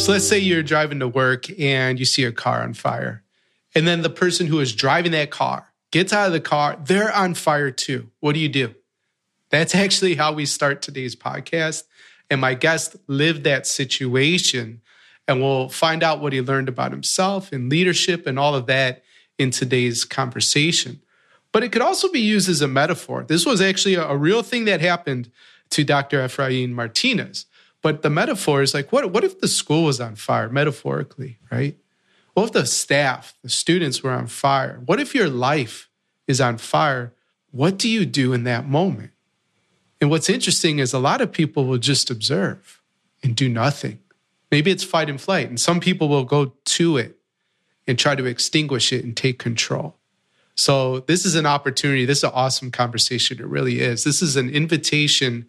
So let's say you're driving to work and you see a car on fire. And then the person who is driving that car gets out of the car, they're on fire too. What do you do? That's actually how we start today's podcast. And my guest lived that situation. And we'll find out what he learned about himself and leadership and all of that in today's conversation. But it could also be used as a metaphor. This was actually a, real thing that happened to Dr. Efrain Martinez. But the metaphor is like, what, what if the school was on fire, metaphorically, right? What if the staff, the students were on fire? What if your life is on fire? What do you do in that moment? And what's interesting is a lot of people will just observe and do nothing. Maybe it's fight and flight, and some people will go to it and try to extinguish it and take control. So, this is an opportunity. This is an awesome conversation. It really is. This is an invitation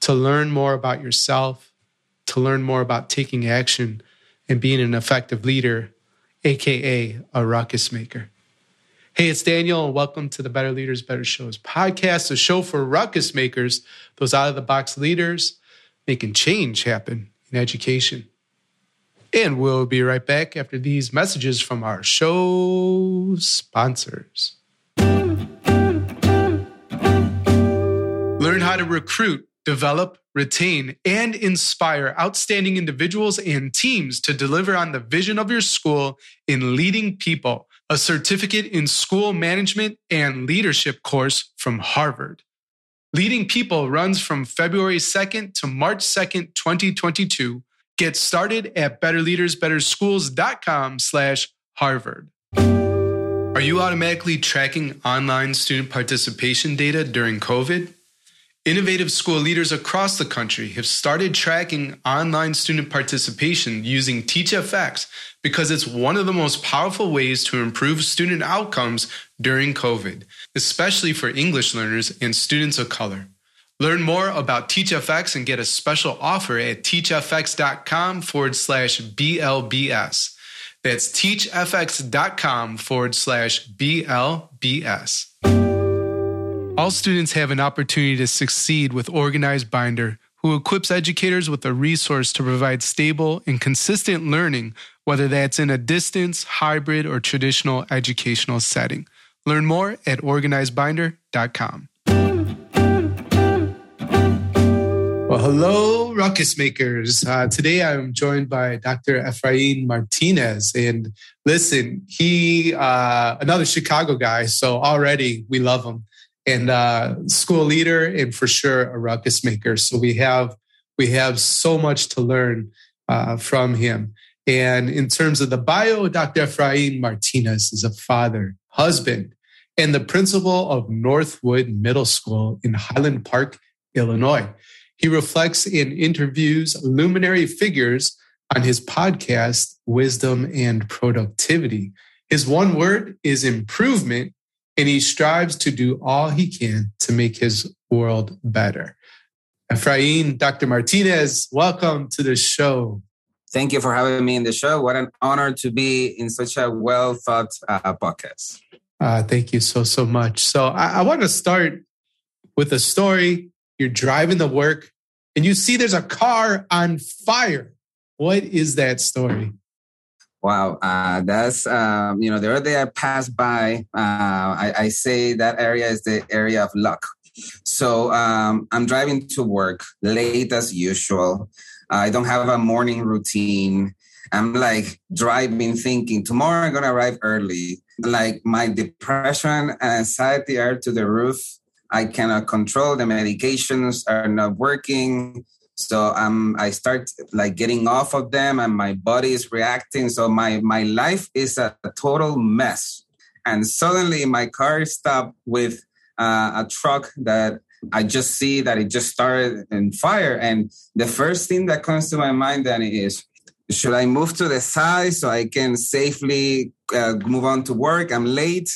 to learn more about yourself, to learn more about taking action and being an effective leader, AKA a ruckus maker. Hey, it's Daniel, and welcome to the Better Leaders, Better Schools podcast, a show for ruckus makers, those out of the box leaders making change happen in education. And we'll be right back after these messages from our show sponsors. Learn how to recruit, develop, retain, and inspire outstanding individuals and teams to deliver on the vision of your school in leading people, a certificate in school management and leadership course from Harvard. Leading People runs from February 2nd to March 2nd, 2022. Get started at betterleadersbetterschools.com slash Harvard. Are you automatically tracking online student participation data during COVID? Innovative school leaders across the country have started tracking online student participation using TeachFX because it's one of the most powerful ways to improve student outcomes during COVID, especially for English learners and students of color. Learn more about TeachFX and get a special offer at teachfx.com forward slash BLBS. That's teachfx.com forward slash BLBS. All students have an opportunity to succeed with Organized Binder, who equips educators with a resource to provide stable and consistent learning, whether that's in a distance, hybrid, or traditional educational setting. Learn more at organizedbinder.com. Well, hello, ruckus makers. Uh, today I'm joined by Dr. Efrain Martinez. And listen, he, uh, another Chicago guy, so already we love him and uh, school leader and for sure a ruckus maker. So we have we have so much to learn uh, from him. And in terms of the bio, Dr. Efrain Martinez is a father, husband, and the principal of Northwood Middle School in Highland Park, Illinois. He reflects in interviews luminary figures on his podcast, Wisdom and Productivity. His one word is improvement, and he strives to do all he can to make his world better. Efrain, Dr. Martinez, welcome to the show. Thank you for having me in the show. What an honor to be in such a well thought uh, podcast. Uh, thank you so, so much. So, I, I want to start with a story. You're driving to work and you see there's a car on fire. What is that story? Wow, uh, that's um, you know the other day I passed by. Uh, I, I, say that area is the area of luck. So um, I'm driving to work late as usual. I don't have a morning routine. I'm like driving, thinking tomorrow I'm gonna arrive early. Like my depression and anxiety are to the roof. I cannot control. The medications are not working so um i start like getting off of them and my body is reacting. So my my life is a, a total mess. And suddenly my car stopped with uh, a truck that i just see that it just started in fire. And the first thing that comes to my mind then is should i move to the side so i can safely uh, move on to work? I'm late.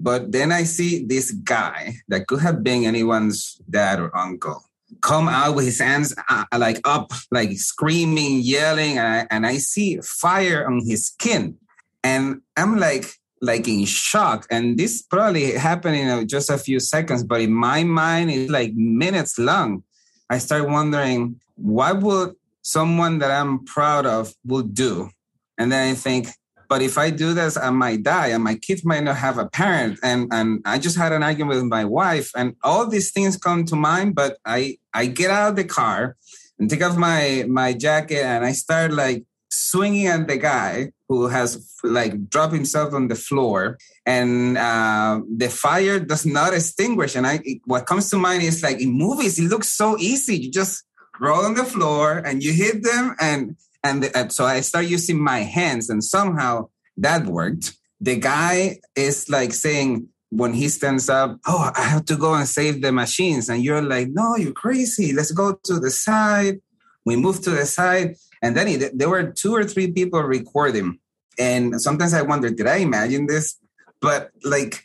But then i see this guy that could have been anyone's dad or uncle come out with his hands uh, like up, like screaming, yelling, and I, and I see fire on his skin, and I'm like like in shock. And this probably happened in just a few seconds, but in my mind, it's like minutes long. I start wondering why would someone that I'm proud of would do. And then I think, but if I do this, I might die, and my kids might not have a parent. And and I just had an argument with my wife, and all these things come to mind. But I I get out of the car and take off my my jacket, and I start like swinging at the guy who has like dropped himself on the floor and uh, the fire does not extinguish and i what comes to mind is like in movies it looks so easy you just roll on the floor and you hit them and and, and so i start using my hands and somehow that worked the guy is like saying when he stands up oh i have to go and save the machines and you're like no you're crazy let's go to the side we move to the side and then he, there were two or three people recording. And sometimes I wonder, did I imagine this? But like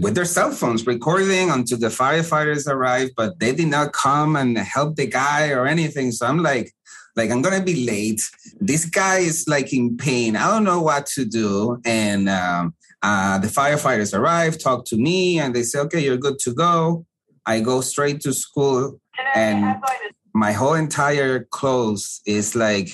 with their cell phones recording until the firefighters arrived, but they did not come and help the guy or anything. So I'm like, like I'm gonna be late. This guy is like in pain. I don't know what to do. And um, uh, the firefighters arrive, talk to me, and they say, "Okay, you're good to go." I go straight to school, and my whole entire clothes is like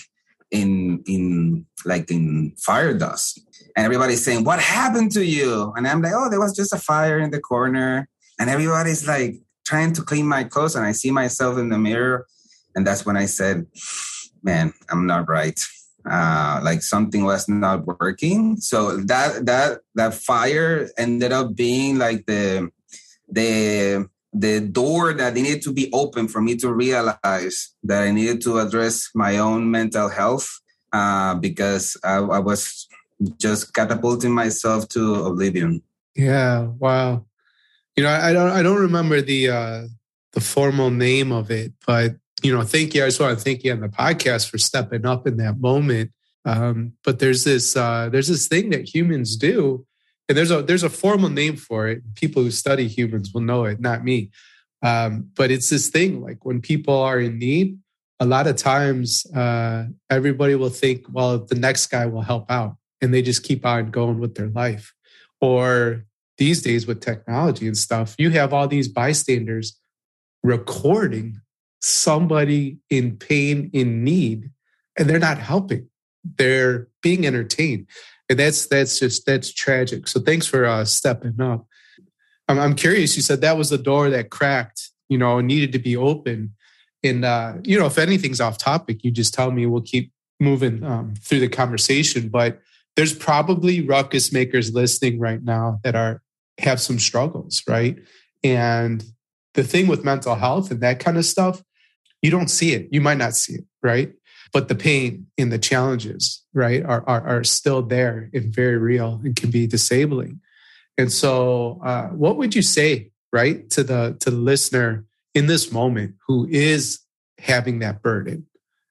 in in like in fire dust and everybody's saying what happened to you and i'm like oh there was just a fire in the corner and everybody's like trying to clean my clothes and i see myself in the mirror and that's when i said man i'm not right uh, like something was not working so that that that fire ended up being like the the the door that needed to be open for me to realize that I needed to address my own mental health uh, because I, I, was just catapulting myself to oblivion. Yeah, wow. You know, I don't, I don't remember the uh, the formal name of it, but you know, thank you. I just want to thank you on the podcast for stepping up in that moment. Um, but there's this uh, there's this thing that humans do and there's a there's a formal name for it. People who study humans will know it, not me. Um, but it's this thing like when people are in need, a lot of times uh, everybody will think, well, the next guy will help out, and they just keep on going with their life. Or these days with technology and stuff, you have all these bystanders recording somebody in pain, in need, and they're not helping. They're being entertained and that's that's just that's tragic. So thanks for uh, stepping up. I'm, I'm curious. You said that was the door that cracked. You know, needed to be open. And uh, you know, if anything's off topic, you just tell me. We'll keep moving um, through the conversation. But there's probably ruckus makers listening right now that are have some struggles, right? And the thing with mental health and that kind of stuff, you don't see it. You might not see it, right? but the pain and the challenges right are, are, are still there and very real and can be disabling. And so uh, what would you say right to the to the listener in this moment who is having that burden?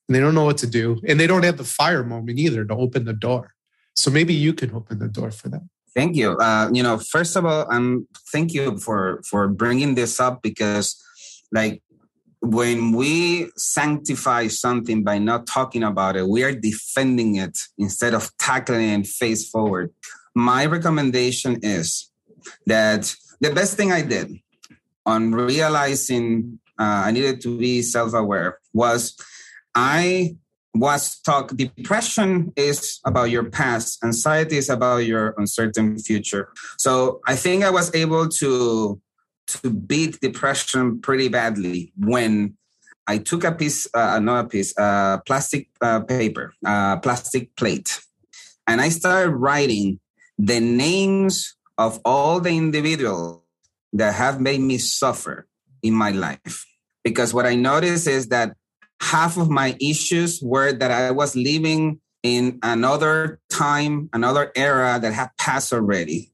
And they don't know what to do and they don't have the fire moment either to open the door. So maybe you can open the door for them. Thank you. Uh, you know first of all um thank you for for bringing this up because like when we sanctify something by not talking about it, we are defending it instead of tackling it face forward. My recommendation is that the best thing I did on realizing uh, I needed to be self aware was I was taught depression is about your past, anxiety is about your uncertain future. So I think I was able to to beat depression pretty badly when I took a piece, uh, another piece, uh, plastic uh, paper, uh, plastic plate, and I started writing the names of all the individuals that have made me suffer in my life. Because what I noticed is that half of my issues were that I was living in another time, another era that had passed already.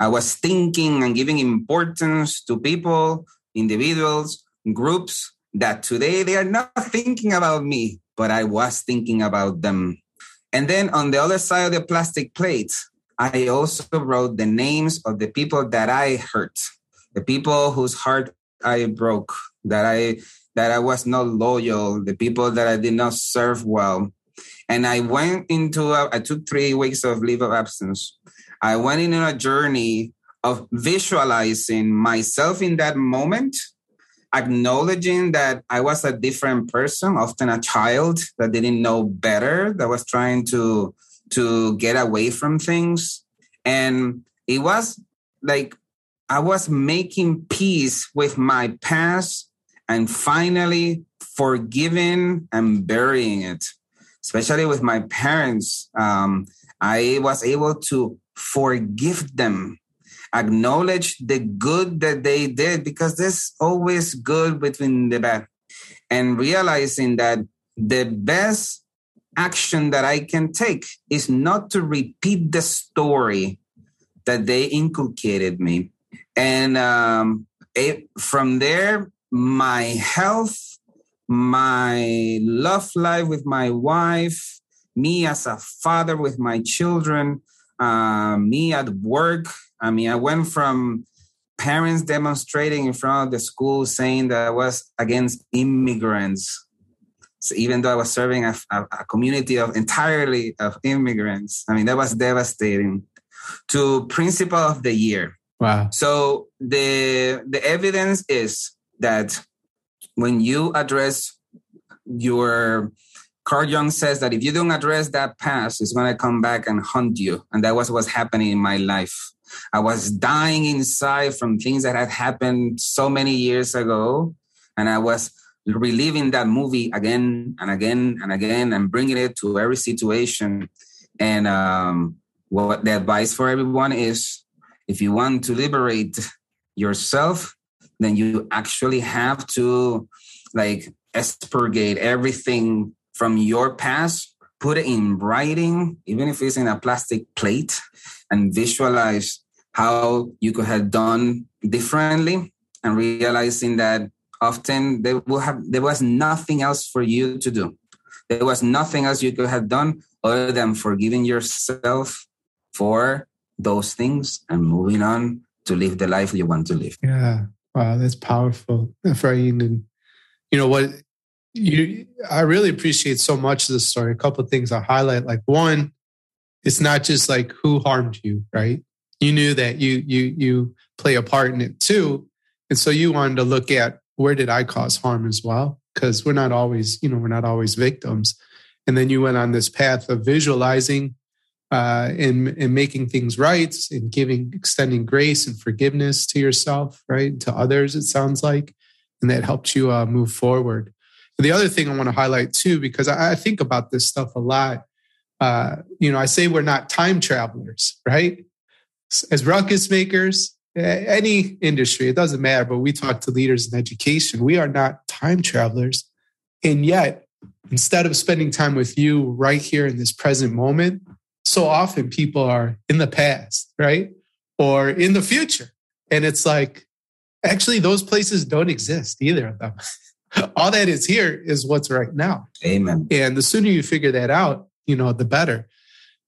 I was thinking and giving importance to people, individuals, groups that today they are not thinking about me, but I was thinking about them. And then on the other side of the plastic plate, I also wrote the names of the people that I hurt, the people whose heart I broke, that I that I was not loyal, the people that I did not serve well. And I went into a, I took three weeks of leave of absence I went in on a journey of visualizing myself in that moment acknowledging that I was a different person, often a child that didn't know better, that was trying to to get away from things. And it was like I was making peace with my past and finally forgiving and burying it. Especially with my parents, um, I was able to forgive them acknowledge the good that they did because there's always good between the bad and realizing that the best action that I can take is not to repeat the story that they inculcated me. And um, it, from there, my health, my love life with my wife, me as a father with my children, uh, me at work, I mean, I went from parents demonstrating in front of the school saying that I was against immigrants. So even though I was serving a, a, a community of entirely of immigrants, I mean, that was devastating. To principal of the year. Wow. So the the evidence is that when you address your Carl Jung says that if you don't address that past, it's going to come back and haunt you. And that was what's happening in my life. I was dying inside from things that had happened so many years ago. And I was reliving that movie again and again and again and bringing it to every situation. And um, what the advice for everyone is if you want to liberate yourself, then you actually have to like expurgate everything from your past, put it in writing, even if it's in a plastic plate, and visualize how you could have done differently and realizing that often there will have there was nothing else for you to do. There was nothing else you could have done other than forgiving yourself for those things and moving on to live the life you want to live. Yeah. Wow that's powerful. Efrain. and you know what you i really appreciate so much of this story. A couple of things i highlight like one it's not just like who harmed you right? You knew that you you you play a part in it too and so you wanted to look at where did i cause harm as well? Because we're not always you know we're not always victims. And then you went on this path of visualizing uh, and, and making things right and giving extending grace and forgiveness to yourself right to others it sounds like and that helped you uh, move forward the other thing i want to highlight too because I, I think about this stuff a lot uh, you know i say we're not time travelers right as ruckus makers, any industry, it doesn't matter, but we talk to leaders in education. We are not time travelers. And yet, instead of spending time with you right here in this present moment, so often people are in the past, right? Or in the future. And it's like, actually, those places don't exist, either of them. All that is here is what's right now. Amen. And the sooner you figure that out, you know, the better.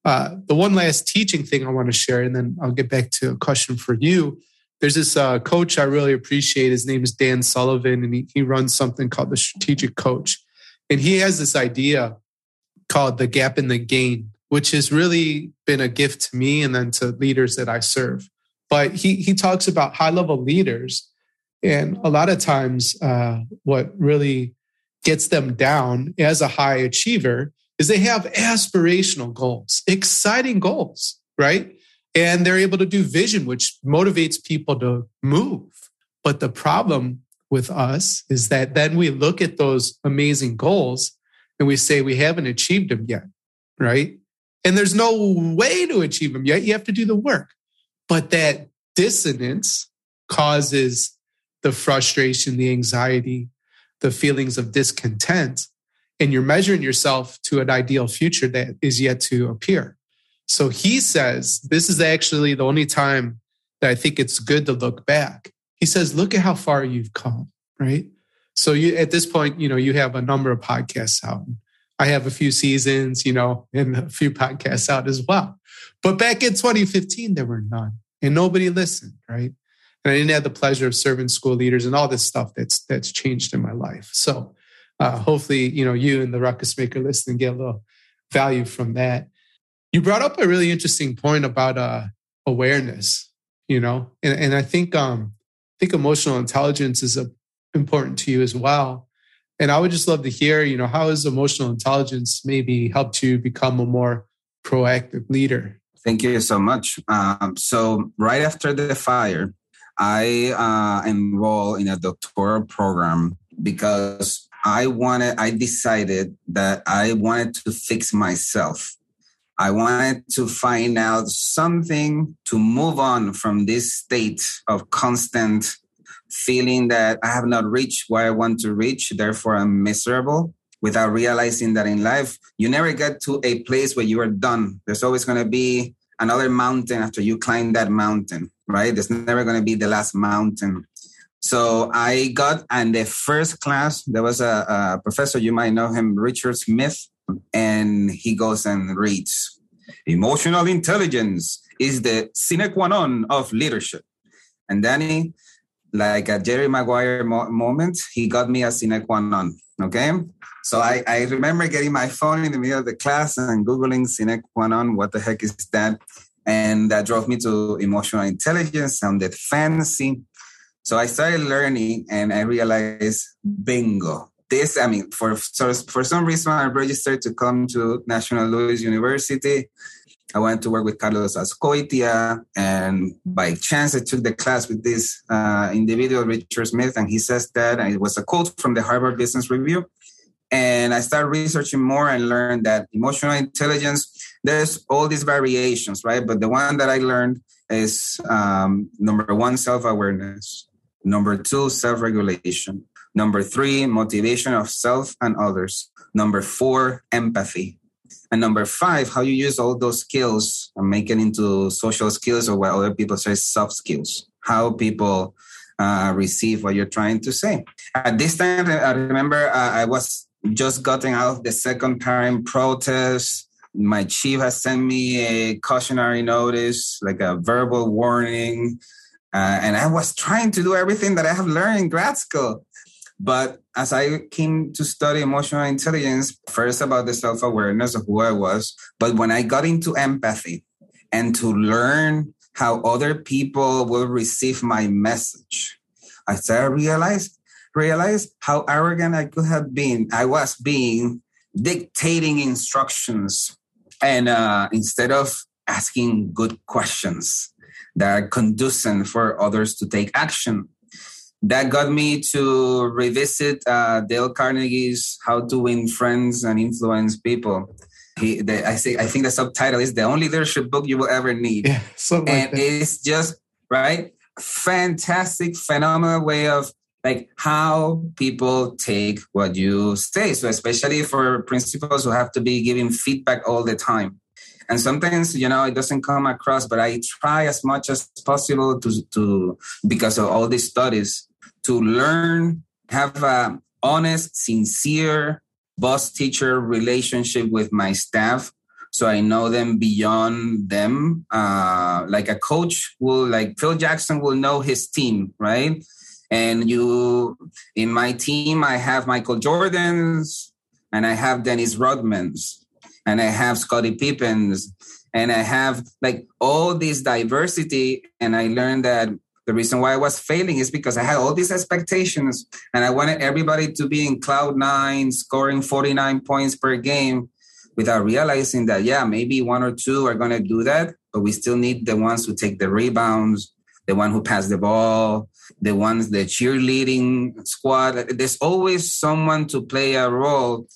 Uh, the one last teaching thing I want to share, and then I'll get back to a question for you. There's this uh, coach I really appreciate. His name is Dan Sullivan, and he, he runs something called the Strategic Coach. And he has this idea called the gap in the gain, which has really been a gift to me and then to leaders that I serve. But he, he talks about high level leaders. And a lot of times, uh, what really gets them down as a high achiever is they have aspirational goals, exciting goals, right? And they're able to do vision, which motivates people to move. But the problem with us is that then we look at those amazing goals and we say we haven't achieved them yet, right? And there's no way to achieve them yet. You have to do the work. But that dissonance causes the frustration, the anxiety, the feelings of discontent and you're measuring yourself to an ideal future that is yet to appear. So he says, this is actually the only time that I think it's good to look back. He says, look at how far you've come, right? So you at this point, you know, you have a number of podcasts out. I have a few seasons, you know, and a few podcasts out as well. But back in 2015, there were none and nobody listened, right? And I didn't have the pleasure of serving school leaders and all this stuff that's that's changed in my life. So uh, hopefully, you know, you and the ruckus maker listening get a little value from that. You brought up a really interesting point about uh, awareness, you know, and, and I think um, I think emotional intelligence is a important to you as well. And I would just love to hear, you know, how has emotional intelligence maybe helped you become a more proactive leader? Thank you so much. Um, so right after the fire, I uh, enrolled in a doctoral program because I wanted, I decided that I wanted to fix myself. I wanted to find out something to move on from this state of constant feeling that I have not reached where I want to reach, therefore I'm miserable without realizing that in life, you never get to a place where you are done. There's always going to be another mountain after you climb that mountain, right? There's never going to be the last mountain. So I got in the first class, there was a, a professor, you might know him, Richard Smith, and he goes and reads Emotional intelligence is the sine qua non of leadership. And Danny, like a Jerry Maguire mo- moment, he got me a sine qua non. Okay. So I, I remember getting my phone in the middle of the class and Googling sine qua non. What the heck is that? And that drove me to emotional intelligence, sounded fancy. So I started learning and I realized, bingo. This, I mean, for, for some reason, I registered to come to National Louis University. I went to work with Carlos Ascoitia, and by chance, I took the class with this uh, individual, Richard Smith, and he says that, and it was a quote from the Harvard Business Review. And I started researching more and learned that emotional intelligence, there's all these variations, right? But the one that I learned is um, number one, self awareness, number two, self regulation, number three, motivation of self and others, number four, empathy, and number five, how you use all those skills and make it into social skills or what other people say soft skills. How people uh, receive what you're trying to say. At this time, I remember uh, I was just gotten out of the second parent protest. My chief has sent me a cautionary notice, like a verbal warning. Uh, and I was trying to do everything that I have learned in grad school. But as I came to study emotional intelligence, first about the self awareness of who I was, but when I got into empathy and to learn how other people will receive my message, I started realize realize how arrogant I could have been. I was being dictating instructions, and uh, instead of asking good questions that are conducive for others to take action that got me to revisit uh, Dale Carnegie's "How to Win Friends and Influence People." He, the, I say, I think the subtitle is "The Only Leadership Book You Will Ever Need," yeah, and like it's just right, fantastic, phenomenal way of like how people take what you say. So especially for principals who have to be giving feedback all the time. And sometimes, you know, it doesn't come across, but I try as much as possible to, to because of all these studies, to learn, have a honest, sincere boss teacher relationship with my staff. So I know them beyond them. Uh, like a coach will, like Phil Jackson will know his team, right? And you, in my team, I have Michael Jordan's and I have Dennis Rodman's and I have Scottie Pippen's and I have like all this diversity. And I learned that the reason why I was failing is because I had all these expectations and I wanted everybody to be in cloud nine, scoring 49 points per game without realizing that, yeah, maybe one or two are going to do that, but we still need the ones who take the rebounds, the one who pass the ball, the ones, the cheerleading squad. There's always someone to play a role.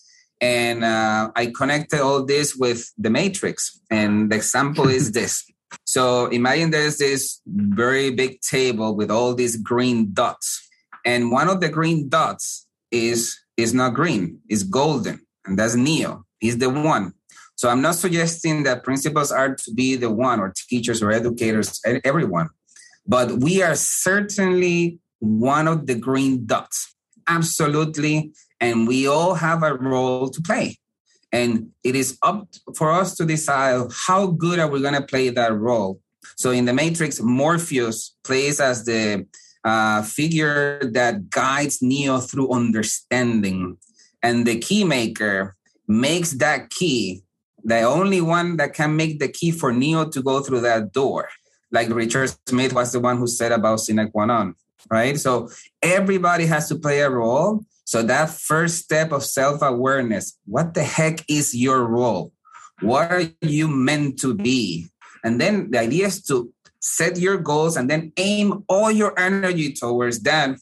And uh, I connected all this with the matrix. And the example is this so imagine there's this very big table with all these green dots. And one of the green dots is is not green, it's golden. And that's Neo. He's the one. So I'm not suggesting that principals are to be the one or teachers or educators, everyone. But we are certainly one of the green dots. Absolutely. And we all have a role to play. And it is up for us to decide how good are we going to play that role. So in the Matrix, Morpheus plays as the uh, figure that guides Neo through understanding. And the key maker makes that key the only one that can make the key for Neo to go through that door. Like Richard Smith was the one who said about sine qua non. right? So everybody has to play a role. So that first step of self awareness what the heck is your role? What are you meant to be? And then the idea is to set your goals and then aim all your energy towards that.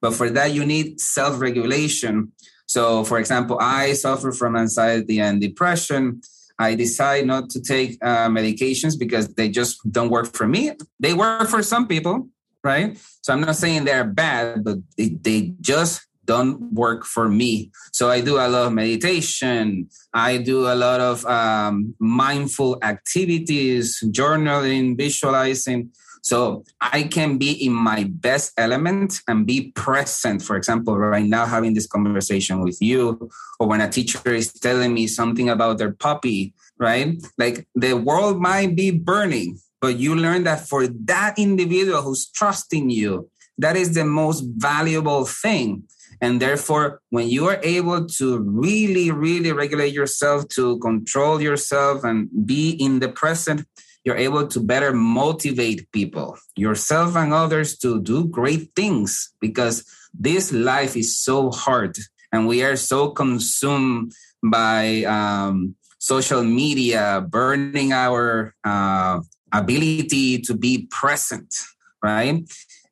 But for that, you need self regulation. So, for example, I suffer from anxiety and depression. I decide not to take uh, medications because they just don't work for me. They work for some people, right? So I'm not saying they're bad, but they, they just don't work for me. So I do a lot of meditation. I do a lot of um, mindful activities, journaling, visualizing. So I can be in my best element and be present. For example, right now, having this conversation with you, or when a teacher is telling me something about their puppy, right? Like the world might be burning, but you learn that for that individual who's trusting you, that is the most valuable thing. And therefore, when you are able to really, really regulate yourself, to control yourself and be in the present, you're able to better motivate people, yourself and others to do great things because this life is so hard and we are so consumed by um, social media, burning our uh, ability to be present, right?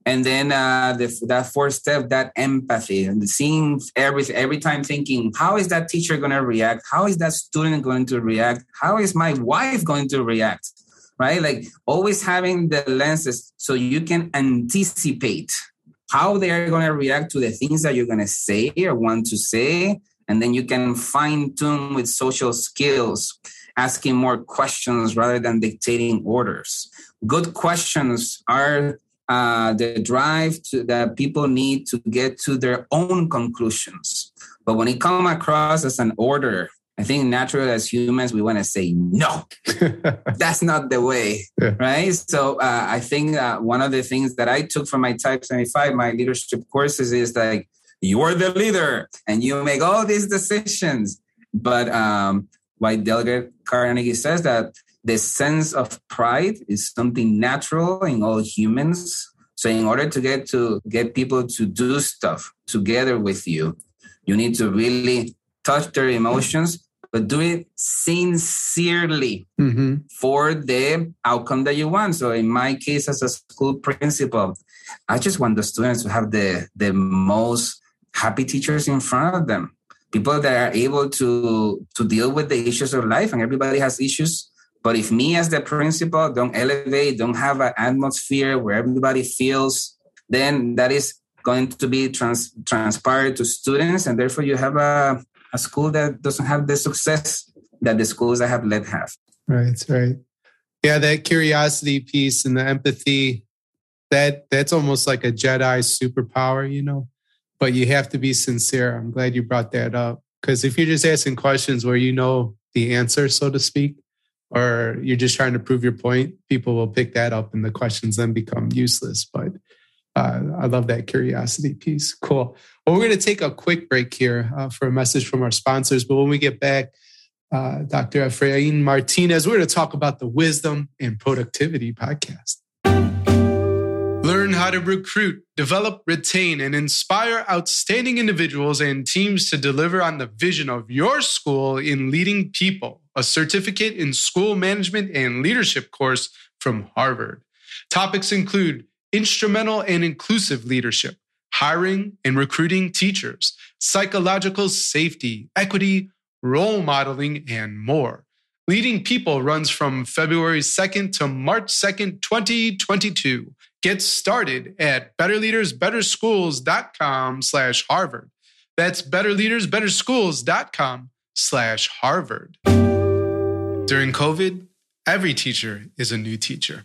And then uh, the, that fourth step, that empathy, and seeing every every time thinking, how is that teacher going to react? How is that student going to react? How is my wife going to react? Right? Like always having the lenses so you can anticipate how they're going to react to the things that you're going to say or want to say. And then you can fine tune with social skills, asking more questions rather than dictating orders. Good questions are uh, the drive to, that people need to get to their own conclusions. But when it comes across as an order, I think naturally as humans, we want to say, no, that's not the way, yeah. right? So uh, I think uh, one of the things that I took from my Type 75, my leadership courses is like, you're the leader and you make all these decisions. But um, why Dale Carnegie says that the sense of pride is something natural in all humans. So in order to get to get people to do stuff together with you, you need to really touch their emotions, but do it sincerely mm-hmm. for the outcome that you want. So in my case, as a school principal, I just want the students to have the the most happy teachers in front of them. People that are able to to deal with the issues of life, and everybody has issues. But if me as the principal don't elevate, don't have an atmosphere where everybody feels, then that is going to be trans- transpired to students, and therefore you have a a school that doesn't have the success that the schools that have led have. Right, right. Yeah, that curiosity piece and the empathy, that that's almost like a Jedi superpower, you know. But you have to be sincere. I'm glad you brought that up. Because if you're just asking questions where you know the answer, so to speak, or you're just trying to prove your point, people will pick that up and the questions then become useless. But uh, I love that curiosity piece. Cool. Well, we're going to take a quick break here uh, for a message from our sponsors. But when we get back, uh, Dr. Efrain Martinez, we're going to talk about the Wisdom and Productivity podcast. Learn how to recruit, develop, retain, and inspire outstanding individuals and teams to deliver on the vision of your school in leading people. A certificate in school management and leadership course from Harvard. Topics include instrumental and inclusive leadership, hiring and recruiting teachers, psychological safety, equity, role modeling, and more. Leading People runs from February 2nd to March 2nd, 2022. Get started at betterleadersbetterschools.com slash Harvard. That's betterleadersbetterschools.com slash Harvard. During COVID, every teacher is a new teacher.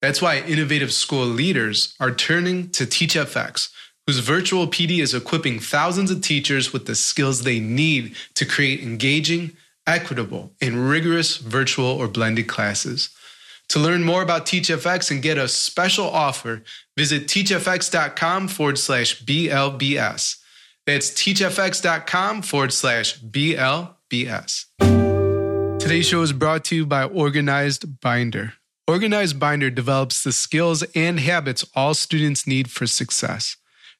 That's why innovative school leaders are turning to TeachFX, whose virtual PD is equipping thousands of teachers with the skills they need to create engaging, equitable, and rigorous virtual or blended classes. To learn more about TeachFX and get a special offer, visit teachfx.com forward slash BLBS. That's teachfx.com forward slash BLBS. Today's show is brought to you by Organized Binder. Organized Binder develops the skills and habits all students need for success.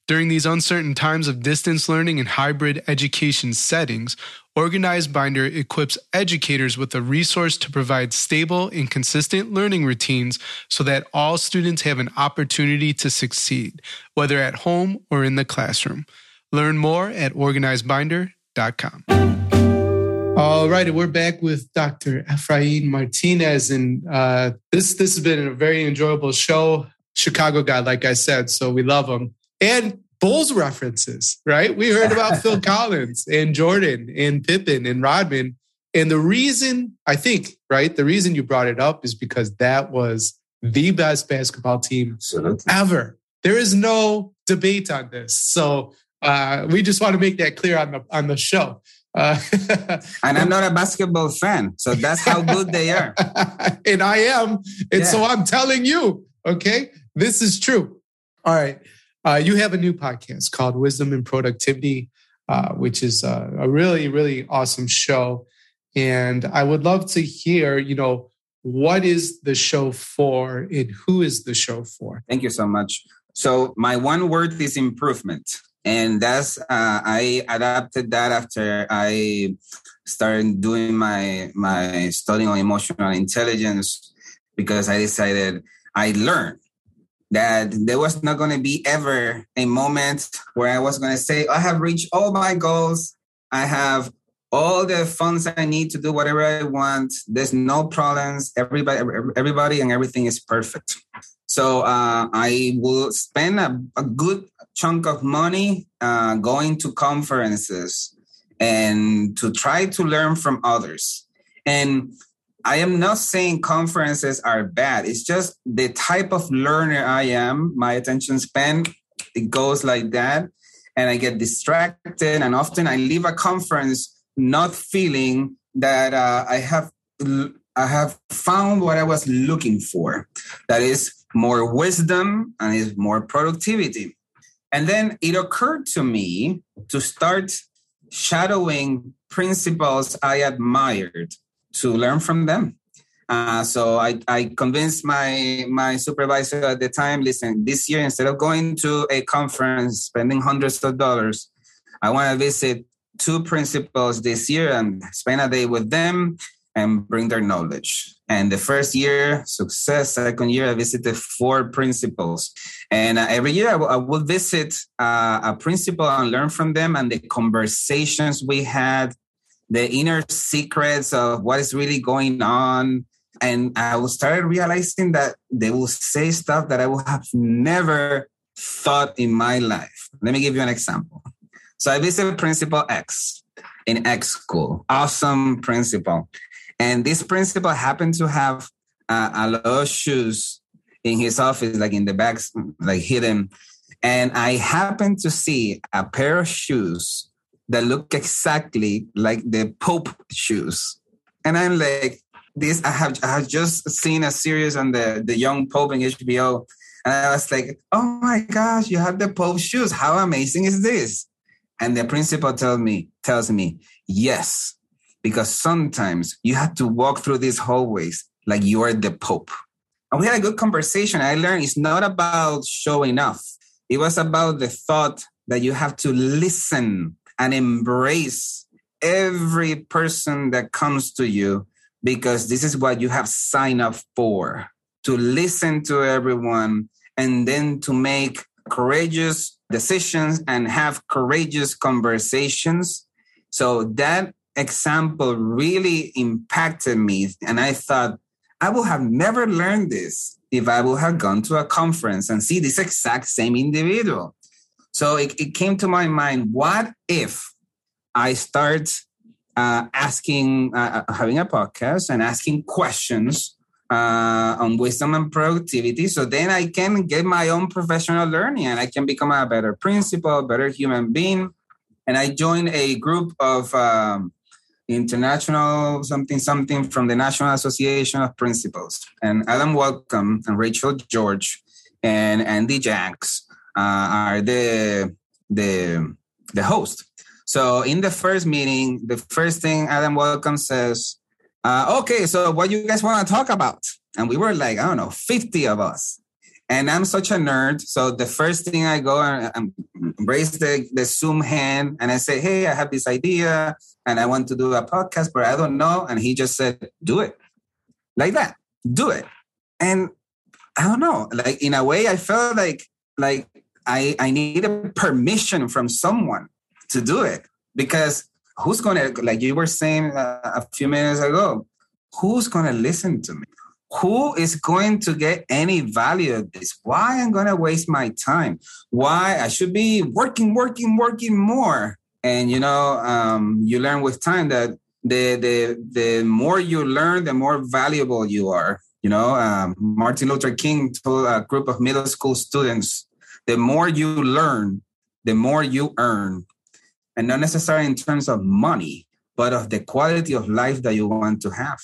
During these uncertain times of distance learning and hybrid education settings, Organized Binder equips educators with a resource to provide stable and consistent learning routines so that all students have an opportunity to succeed, whether at home or in the classroom. Learn more at organizedbinder.com. All right, we're back with Dr. Efrain Martinez, and uh, this this has been a very enjoyable show. Chicago guy, like I said, so we love him and Bulls references, right? We heard about Phil Collins and Jordan and Pippen and Rodman. And the reason, I think, right, the reason you brought it up is because that was the best basketball team Absolutely. ever. There is no debate on this. So uh, we just want to make that clear on the on the show. Uh, and I'm not a basketball fan, so that's how good they are. and I am, and yeah. so I'm telling you, okay, this is true. All right. Uh, you have a new podcast called Wisdom and Productivity, uh, which is a, a, really, really awesome show. And I would love to hear, you know, what is the show for and who is the show for? Thank you so much. So, my one word is improvement. And that's, uh, I adapted that after I started doing my, my studying on emotional intelligence because I decided I learned that there was not going to be ever a moment where I was going to say, I have reached all my goals. I have all the funds I need to do whatever I want. There's no problems. Everybody, everybody, and everything is perfect. So uh, I will spend a, a, good chunk of money uh, going to conferences and to try to learn from others. And I am not saying conferences are bad. It's just the type of learner I am. My attention span it goes like that, and I get distracted. And often I leave a conference not feeling that uh, I have I have found what I was looking for. That is more wisdom and is more productivity. And then it occurred to me to start shadowing principals I admired to learn from them. Uh, so I, I convinced my my supervisor at the time, listen, this year instead of going to a conference, spending hundreds of dollars, I want to visit two principals this year and spend a day with them and bring their knowledge. And the first year, success. Second year, I visited four principals. And uh, every year, I, w- I would visit uh, a principal and learn from them and the conversations we had, the inner secrets of what is really going on. And I started realizing that they will say stuff that I would have never thought in my life. Let me give you an example. So I visited Principal X in X school. Awesome principal. And this principal happened to have uh, a lot of shoes in his office, like in the back, like hidden. And I happened to see a pair of shoes that look exactly like the Pope shoes. And I'm like, this, I have, I have just seen a series on the, the young Pope in HBO. And I was like, oh my gosh, you have the Pope shoes. How amazing is this? And the principal tells me, tells me, yes, because sometimes you have to walk through these hallways like you are the Pope. And we had a good conversation. I learned it's not about showing off. It was about the thought that you have to listen and embrace every person that comes to you because this is what you have signed up for to listen to everyone and then to make courageous decisions and have courageous conversations. So that example really impacted me. And I thought, I would have never learned this if I would have gone to a conference and see this exact same individual. So it, it came to my mind what if I start uh, asking, uh, uh, having a podcast and asking questions uh, on wisdom and productivity. So then I can get my own professional learning and I can become a better principal, better human being. And I joined a group of um, international something something from the National Association of Principals. And Adam Welcome and Rachel George and Andy Jacks are the the the host. So in the first meeting, the first thing Adam Welcome says, uh, "Okay, so what you guys want to talk about?" and we were like, I don't know, 50 of us. And I'm such a nerd. So the first thing I go and raise the, the Zoom hand and I say, Hey, I have this idea and I want to do a podcast, but I don't know. And he just said, Do it. Like that. Do it. And I don't know, like in a way, I felt like like I I needed permission from someone to do it because who's gonna like you were saying uh, a few minutes ago, who's gonna listen to me? who is going to get any value of this? Why I'm going to waste my time? Why I should be working, working, working more? And you know, um, you learn with time that the the the more you learn, the more valuable you are. You know, um, Martin Luther King told a group of middle school students, the more you learn, the more you earn, and not necessarily in terms of money, but of the quality of life that you want to have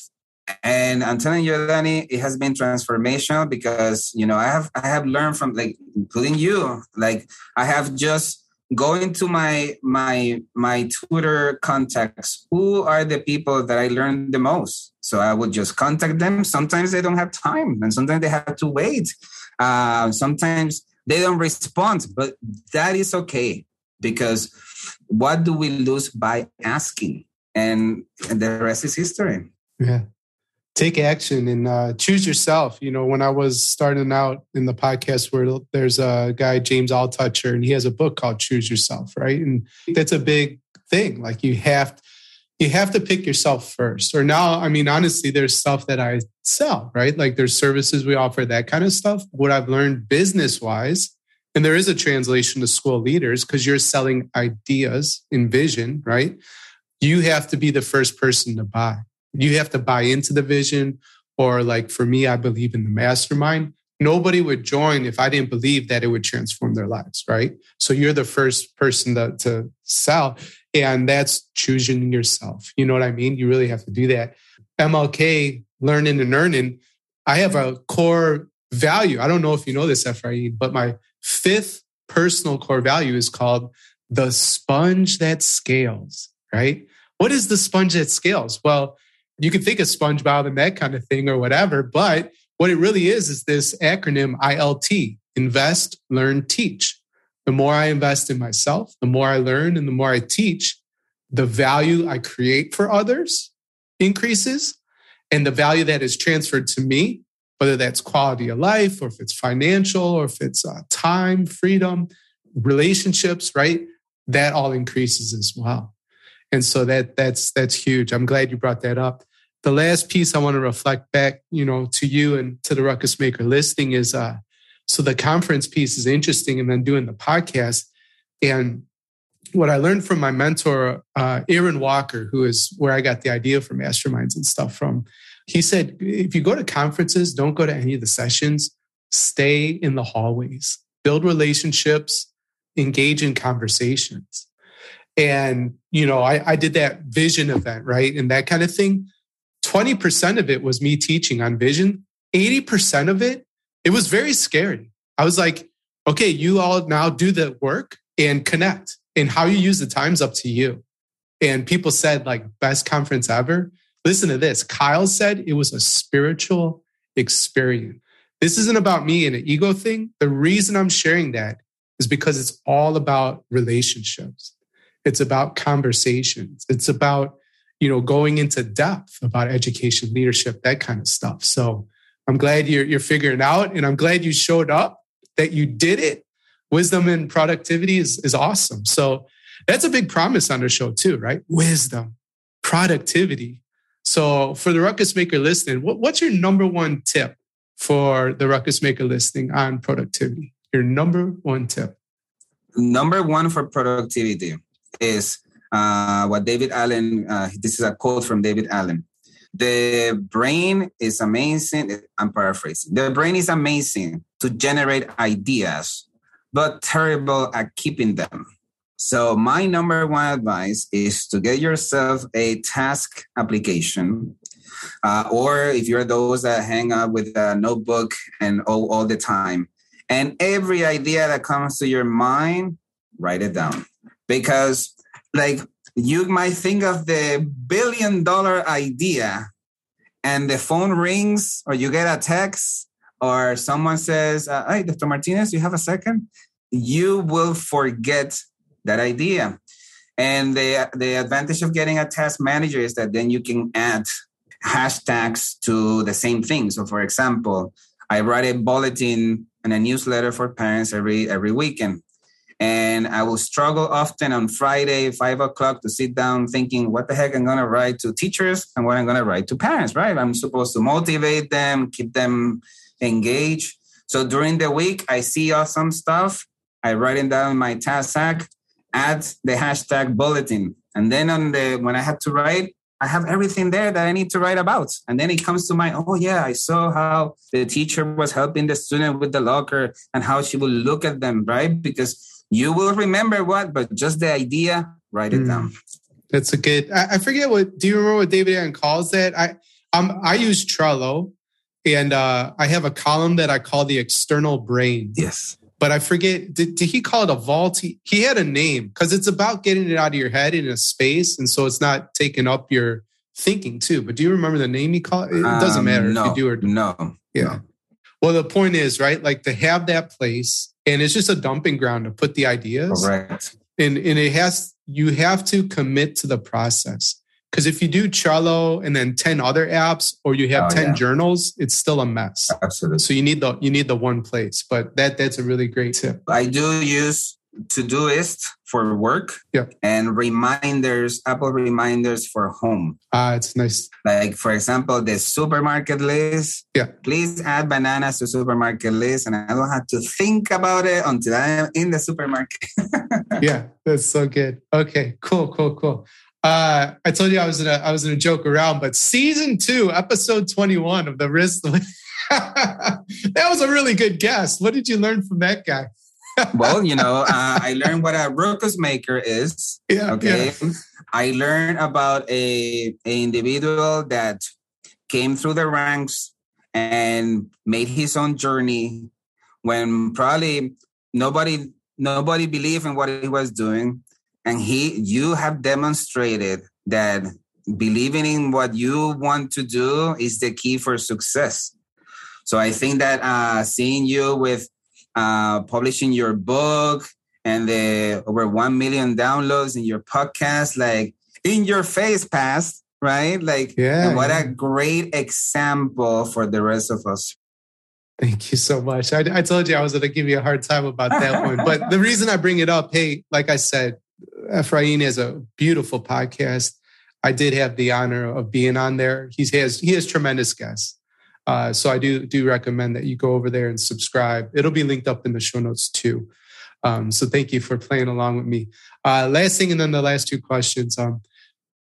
and I'm telling you, Danny, it has been transformational because you know I have I have learned from like including you, like I have just going to my my my Twitter contacts. Who are the people that I learned the most? So I would just contact them. Sometimes they don't have time, and sometimes they have to wait. Uh, sometimes they don't respond, but that is okay because what do we lose by asking? And, and the rest is history. Yeah take action and uh, choose yourself. You know, when I was starting out in the podcast, where there's a guy James Altucher, and he has a book called Choose Yourself, right? And that's a big thing. Like you have you have to pick yourself first. Or now, I mean, honestly, there's stuff that I sell, right? Like there's services we offer, that kind of stuff. What I've learned business wise, and there is a translation to school leaders because you're selling ideas in vision, right? You have to be the first person to buy you have to buy into the vision or like for me i believe in the mastermind nobody would join if i didn't believe that it would transform their lives right so you're the first person to, to sell and that's choosing yourself. You know what i mean? You really have to do that. Mlk learning and earning. I have a core value. I don't know if you know this Efrain, but my fifth personal core value is called the sponge that scales right? What is the sponge that scales? Well you can think of SpongeBob and that kind of thing or whatever, but what it really is is this acronym ILT invest, learn, teach. The more I invest in myself, the more I learn and the more I teach, the value I create for others increases and the value that is transferred to me, whether that's quality of life or if it's financial or if it's uh, time, freedom, relationships, right? That all increases as well. And so that that's that's huge. I'm glad you brought that up. The last piece I want to reflect back, you know, to you and to the Ruckus Maker listing is uh so the conference piece is interesting and then doing the podcast. And what I learned from my mentor, uh, Aaron Walker, who is where I got the idea for masterminds and stuff from, he said, if you go to conferences, don't go to any of the sessions, stay in the hallways, build relationships, engage in conversations. And, you know, I, I did that vision event, right? And that kind of thing. 20% of it was me teaching on vision. 80% of it, it was very scary. I was like, okay, you all now do the work and connect. And how you use the time's up to you. And people said, like, best conference ever. Listen to this. Kyle said it was a spiritual experience. This isn't about me and an ego thing. The reason I'm sharing that is because it's all about relationships. It's about conversations. It's about, you know, going into depth about education, leadership, that kind of stuff. So I'm glad you're, you're figuring out and I'm glad you showed up, that you did it. Wisdom and productivity is, is awesome. So that's a big promise on the show too, right? Wisdom, productivity. So for the Ruckus Maker listening, what, what's your number one tip for the Ruckus Maker listening on productivity? Your number one tip. Number one for productivity is uh, what David Allen, uh, this is a quote from David Allen. The brain is amazing. I'm paraphrasing. The brain is amazing to generate ideas, but terrible at keeping them. So, my number one advice is to get yourself a task application. Uh, or if you're those that hang up with a notebook and all, all the time, and every idea that comes to your mind, write it down because like you might think of the billion dollar idea and the phone rings or you get a text or someone says, uh, Hey, Dr. Martinez, you have a second? You will forget that idea. And the, the advantage of getting a task manager is that then you can add hashtags to the same thing. So, for example, I write a bulletin and a newsletter for parents every every weekend. And I will struggle often on Friday, five o'clock, to sit down thinking what the heck I'm going to write to teachers and what I'm going to write to parents, right? I'm supposed to motivate them, keep them engaged. So during the week, I see awesome stuff. I write it down in my task sack, add the hashtag bulletin. And then on the when I have to write, I have everything there that I need to write about. And then it comes to my, oh yeah, I saw how the teacher was helping the student with the locker and how she will look at them, right? Because you will remember what, but just the idea, write it mm. down. That's a good. I, I, forget what. Do you remember what David Allen calls that? I um I use Trello, and uh, I have a column that I call the external brain. Yes but I forget, did, did he call it a vault? He, he had a name because it's about getting it out of your head in a space. And so it's not taking up your thinking too. But do you remember the name he called? It doesn't um, matter no, if you do or don't. no. Yeah. No. Well, the point is, right? Like to have that place and it's just a dumping ground to put the ideas. Correct. And, and it has, you have to commit to the process. Because if you do Trello and then 10 other apps or you have oh, 10 yeah. journals, it's still a mess. Absolutely. So you need the you need the one place. But that that's a really great tip. I do use Todoist for work yeah. and reminders, Apple reminders for home. Ah, it's nice. Like for example, the supermarket list. Yeah. Please add bananas to supermarket list and I don't have to think about it until I'm in the supermarket. yeah, that's so good. Okay, cool, cool, cool. Uh, I told you I was gonna I was gonna joke around, but season two, episode twenty one of the Risk. that was a really good guess. What did you learn from that guy? well, you know, uh, I learned what a ruckus maker is. Yeah. Okay. Yeah. I learned about a, a individual that came through the ranks and made his own journey when probably nobody nobody believed in what he was doing and he you have demonstrated that believing in what you want to do is the key for success so i think that uh, seeing you with uh, publishing your book and the over 1 million downloads in your podcast like in your face past right like yeah what a great example for the rest of us Thank you so much. I, I told you I was going to give you a hard time about that one. But the reason I bring it up, hey, like I said, Efrain has a beautiful podcast. I did have the honor of being on there. He has he has tremendous guests. Uh, so I do do recommend that you go over there and subscribe. It'll be linked up in the show notes too. Um, so thank you for playing along with me. Uh, last thing, and then the last two questions. Um,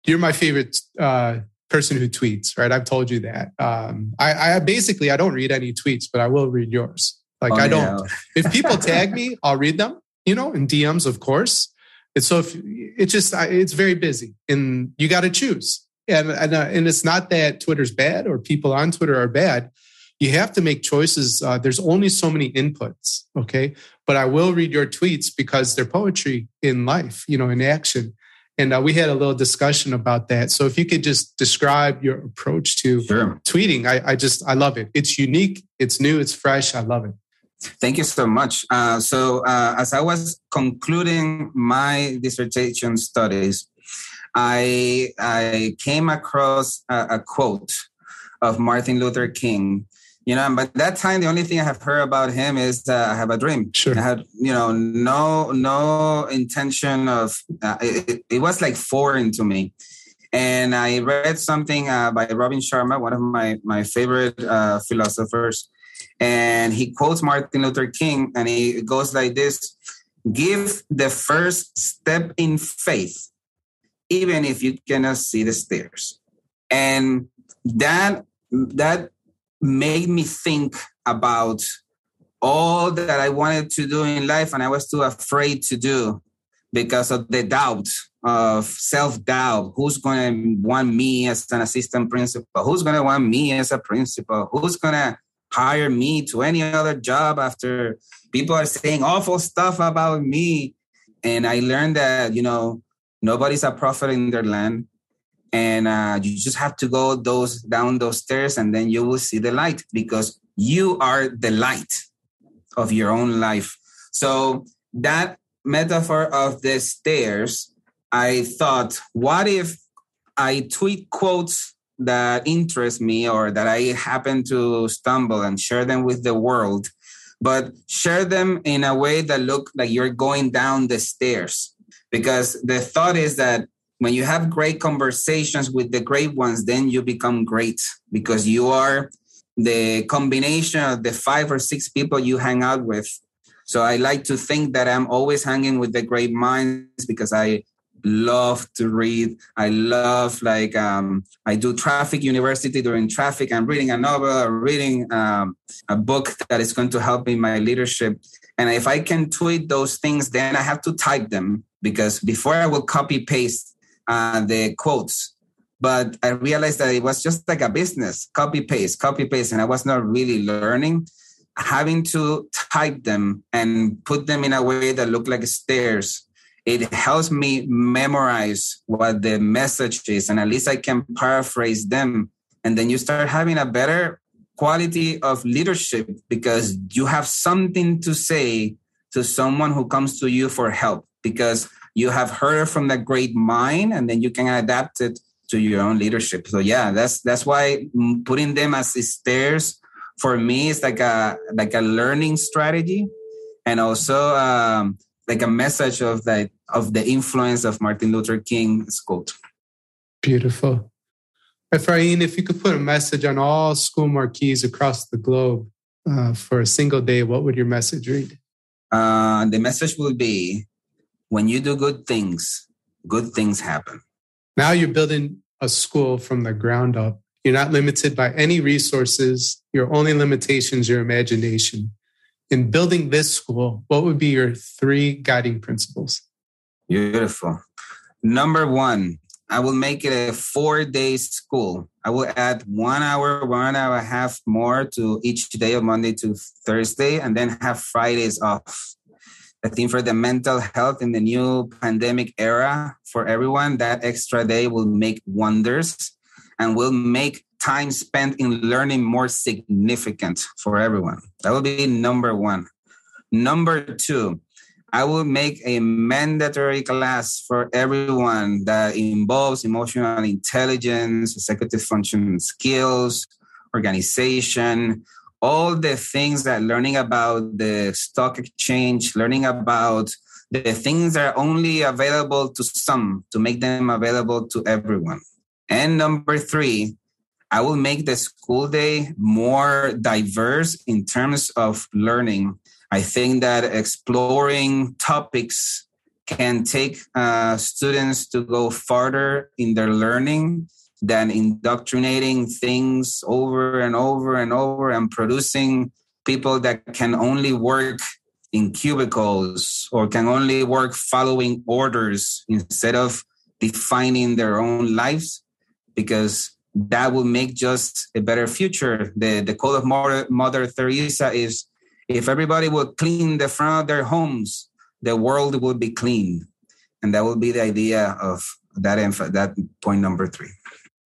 you're my favorite uh, person who tweets, right? I've told you that. Um, I, I, basically I don't read any tweets, but I will read yours. Like oh, I don't. If people tag me, I'll read them. You know, in DMs, of course. And so if it's just it's very busy, and you got to choose. And and, uh, and it's not that Twitter's bad or people on Twitter are bad. You have to make choices. Uh, there's only so many inputs, okay? But I will read your tweets because they're poetry in life, you know, in action. And uh, we had a little discussion about that. So if you could just describe your approach to sure. tweeting, I, I just I love it. It's unique, it's new, it's fresh. I love it. Thank you so much. Uh, so, uh, as I was concluding my dissertation studies, I I came across a, a, quote of Martin Luther King. You know, but that time the only thing I have heard about him is uh, I have a dream. Sure. I had you know no no intention of uh, it, it, was like foreign to me. And I read something uh, by Robin Sharma, one of my my favorite uh, philosophers and he quotes Martin Luther King, and he goes like this Give the first step in faith, even if you cannot see the stairs. And that that made me think about all that I wanted to do in life and I was too afraid to do because of the doubt of self-doubt. Who's going to want me as an assistant principal? Who's going to want me as a principal? Who's going to hire me to any other job after people are saying awful stuff about me. And I learned that, you know, nobody's a prophet in their land. and uh, you just have to go those down those stairs and then you will see the light because you are the light of your own life so that metaphor of the stairs i thought what if i tweet quotes that interest me or that i happen to stumble and share them with the world but share them in a way that look like you're going down the stairs because the thought is that when you have great conversations with the great ones, then you become great because you are the combination of the five or six people you hang out with. So I like to think that I'm always hanging with the great minds because I love to read. I love like um, I do traffic university during traffic. I'm reading a novel or reading um, a book that is going to help me in my leadership. And if I can tweet those things, then I have to type them because before I will copy paste uh, the quotes. But I realized that it was just like a business, copy paste, copy paste, and I was not really learning. Having to type them and put them in a way that looked like stairs, it helps me memorize what the message is, and at least I can paraphrase them. And then you start having a better quality of leadership because you have something to say to someone who comes to you for help. Because you have heard from that great mind and then you can adapt it to your own leadership so yeah that's that's why putting them as stairs for me is like a like a learning strategy and also um, like a message of that of the influence of martin luther king's quote beautiful Efrain, if you could put a message on all school marquees across the globe uh, for a single day, what would your message read? Uh, the message will be when you do good things, good things happen. Now you're building a school from the ground up. You're not limited by any resources. Your only limitation is your imagination. In building this school, what would be your three guiding principles? Beautiful. Number one, I will make it a four day school. I will add one hour, one hour and a half more to each day of Monday to Thursday, and then have Fridays off. I think for the mental health in the new pandemic era for everyone, that extra day will make wonders and will make time spent in learning more significant for everyone. That will be number one. Number two, I will make a mandatory class for everyone that involves emotional intelligence, executive function skills, organization, all the things that learning about the stock exchange, learning about the things that are only available to some to make them available to everyone. And number three, I will make the school day more diverse in terms of learning. I think that exploring topics can take uh, students to go farther in their learning than indoctrinating things over and over and over and producing people that can only work in cubicles or can only work following orders instead of defining their own lives because that will make just a better future. The the code of mother, mother teresa is if everybody would clean the front of their homes the world would be clean and that will be the idea of that that point number three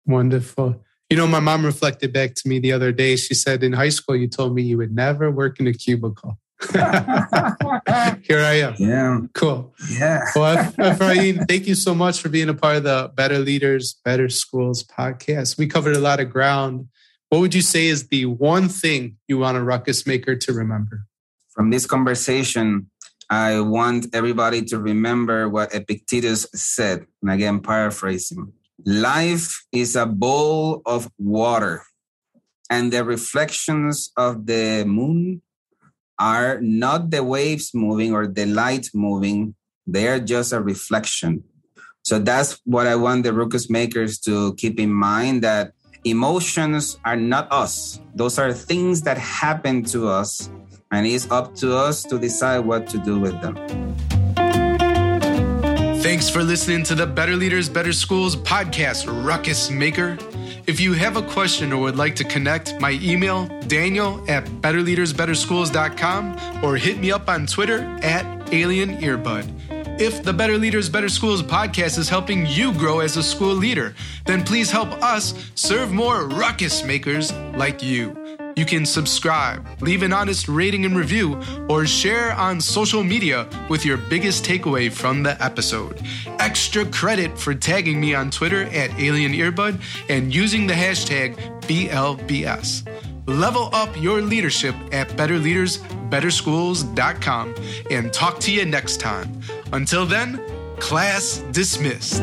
Wonderful. You know, my mom reflected back to me the other day. She said, In high school, you told me you would never work in a cubicle. Here I am. Yeah. Cool. Yeah. Well, Efrain, thank you so much for being a part of the Better Leaders, Better Schools podcast. We covered a lot of ground. What would you say is the one thing you want a ruckus maker to remember? From this conversation, I want everybody to remember what Epictetus said. And again, paraphrasing Life is a bowl of water, and the reflections of the moon are not the waves moving or the light moving, they are just a reflection. So that's what I want the ruckus makers to keep in mind that emotions are not us. Those are things that happen to us, and it's up to us to decide what to do with them. Thanks for listening to the Better Leaders, Better Schools podcast, Ruckus Maker. If you have a question or would like to connect, my email, daniel at betterleadersbetterschools.com or hit me up on Twitter at Alien Earbud. If the Better Leaders, Better Schools podcast is helping you grow as a school leader, then please help us serve more ruckus makers like you. You can subscribe, leave an honest rating and review, or share on social media with your biggest takeaway from the episode. Extra credit for tagging me on Twitter at Alien Earbud and using the hashtag BLBS. Level up your leadership at betterleadersbetterschools.com and talk to you next time. Until then, class dismissed.